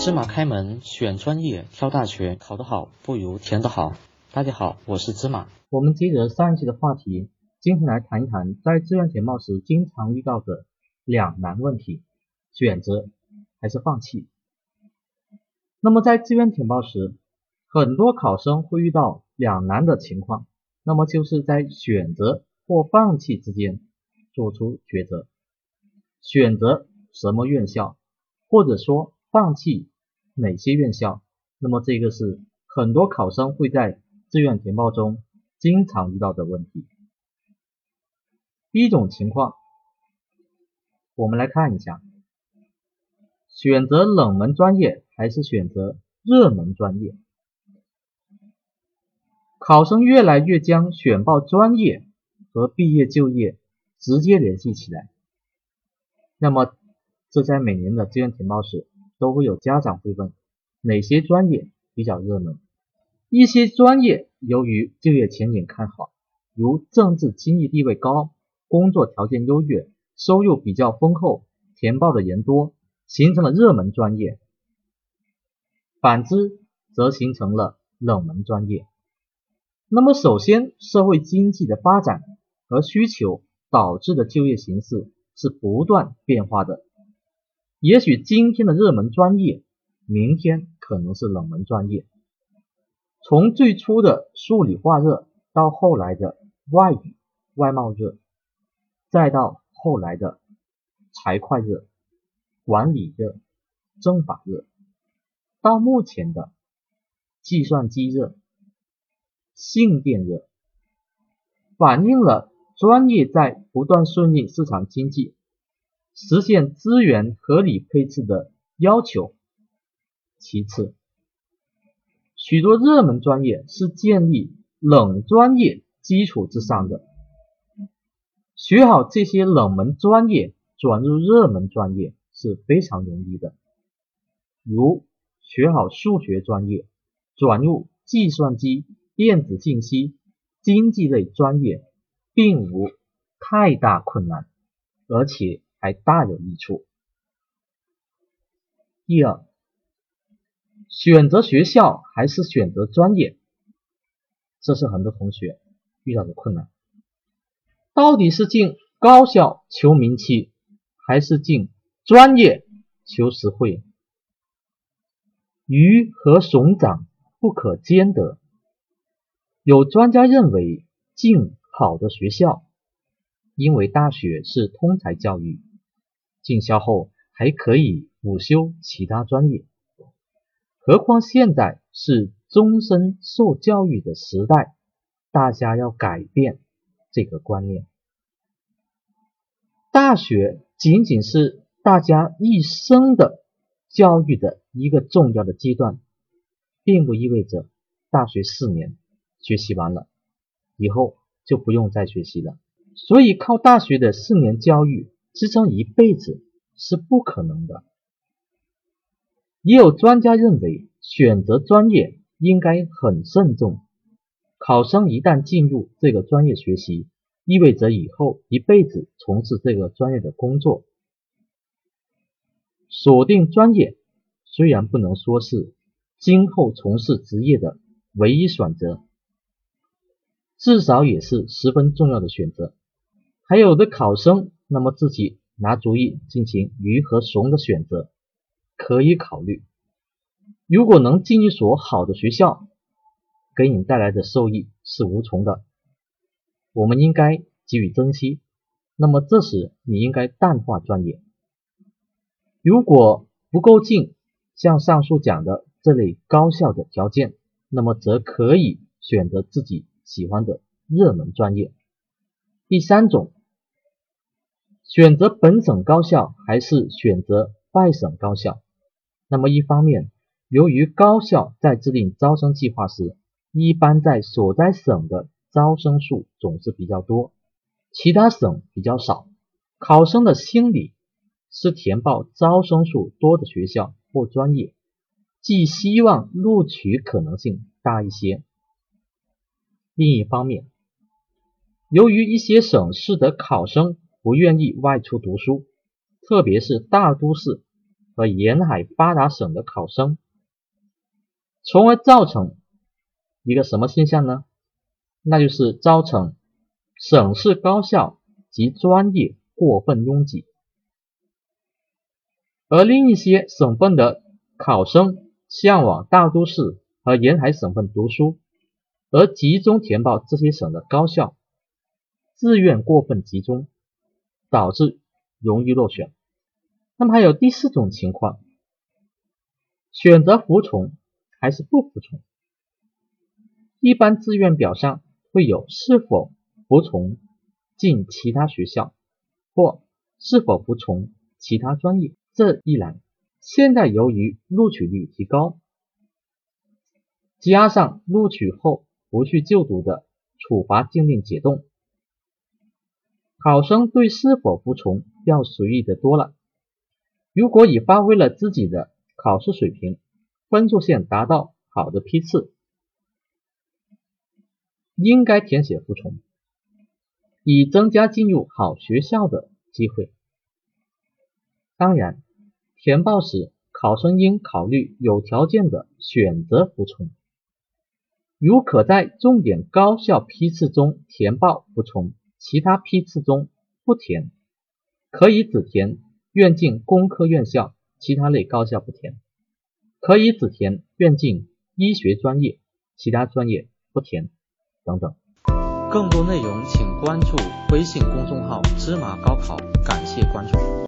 芝麻开门，选专业，挑大学，考得好不如填得好。大家好，我是芝麻。我们接着上一期的话题，今天来谈一谈在志愿填报时经常遇到的两难问题：选择还是放弃。那么在志愿填报时，很多考生会遇到两难的情况，那么就是在选择或放弃之间做出抉择。选择什么院校，或者说放弃哪些院校，那么这个是很多考生会在志愿填报中经常遇到的问题。第一种情况，我们来看一下，选择冷门专业还是选择热门专业？考生越来越将选报专业和毕业就业直接联系起来。那么，这在每年的志愿填报时，都会有家长会问哪些专业比较热门？一些专业由于就业前景看好，如政治经济地位高、工作条件优越、收入比较丰厚、填报的人多，形成了热门专业；反之，则形成了冷门专业。那么，首先，社会经济的发展和需求导致的就业形势。是不断变化的，也许今天的热门专业，明天可能是冷门专业。从最初的数理化热，到后来的外语、外贸热，再到后来的财会热、管理热、政法热，到目前的计算机热、性电热，反映了。专业在不断顺应市场经济、实现资源合理配置的要求。其次，许多热门专业是建立冷专业基础之上的，学好这些冷门专业，转入热门专业是非常容易的。如学好数学专业，转入计算机、电子信息、经济类专业。并无太大困难，而且还大有益处。第二，选择学校还是选择专业，这是很多同学遇到的困难。到底是进高校求名气，还是进专业求实惠？鱼和熊掌不可兼得。有专家认为进。好的学校，因为大学是通才教育，进校后还可以辅修其他专业。何况现在是终身受教育的时代，大家要改变这个观念。大学仅仅是大家一生的教育的一个重要的阶段，并不意味着大学四年学习完了以后。就不用再学习了，所以靠大学的四年教育支撑一辈子是不可能的。也有专家认为，选择专业应该很慎重。考生一旦进入这个专业学习，意味着以后一辈子从事这个专业的工作。锁定专业虽然不能说是今后从事职业的唯一选择。至少也是十分重要的选择。还有的考生，那么自己拿主意进行鱼和熊的选择，可以考虑。如果能进一所好的学校，给你带来的受益是无穷的，我们应该给予珍惜。那么这时你应该淡化专业。如果不够近，像上述讲的这类高校的条件，那么则可以选择自己。喜欢的热门专业。第三种，选择本省高校还是选择外省高校？那么一方面，由于高校在制定招生计划时，一般在所在省的招生数总是比较多，其他省比较少，考生的心理是填报招生数多的学校或专业，既希望录取可能性大一些。另一方面，由于一些省市的考生不愿意外出读书，特别是大都市和沿海发达省的考生，从而造成一个什么现象呢？那就是造成省市高校及专业过分拥挤，而另一些省份的考生向往大都市和沿海省份读书，而集中填报这些省的高校，志愿过分集中，导致容易落选。那么还有第四种情况，选择服从还是不服从？一般志愿表上会有是否服从进其他学校，或是否服从其他专业这一栏。现在由于录取率提高，加上录取后不去就读的处罚禁令解冻，考生对是否服从要随意的多了。如果已发挥了自己的考试水平，分数线达到好的批次，应该填写服从，以增加进入好学校的机会。当然，填报时考生应考虑有条件的选择服从，如可在重点高校批次中填报服从，其他批次中不填，可以只填。愿进工科院校，其他类高校不填，可以只填愿进医学专业，其他专业不填，等等。更多内容请关注微信公众号“芝麻高考”，感谢关注。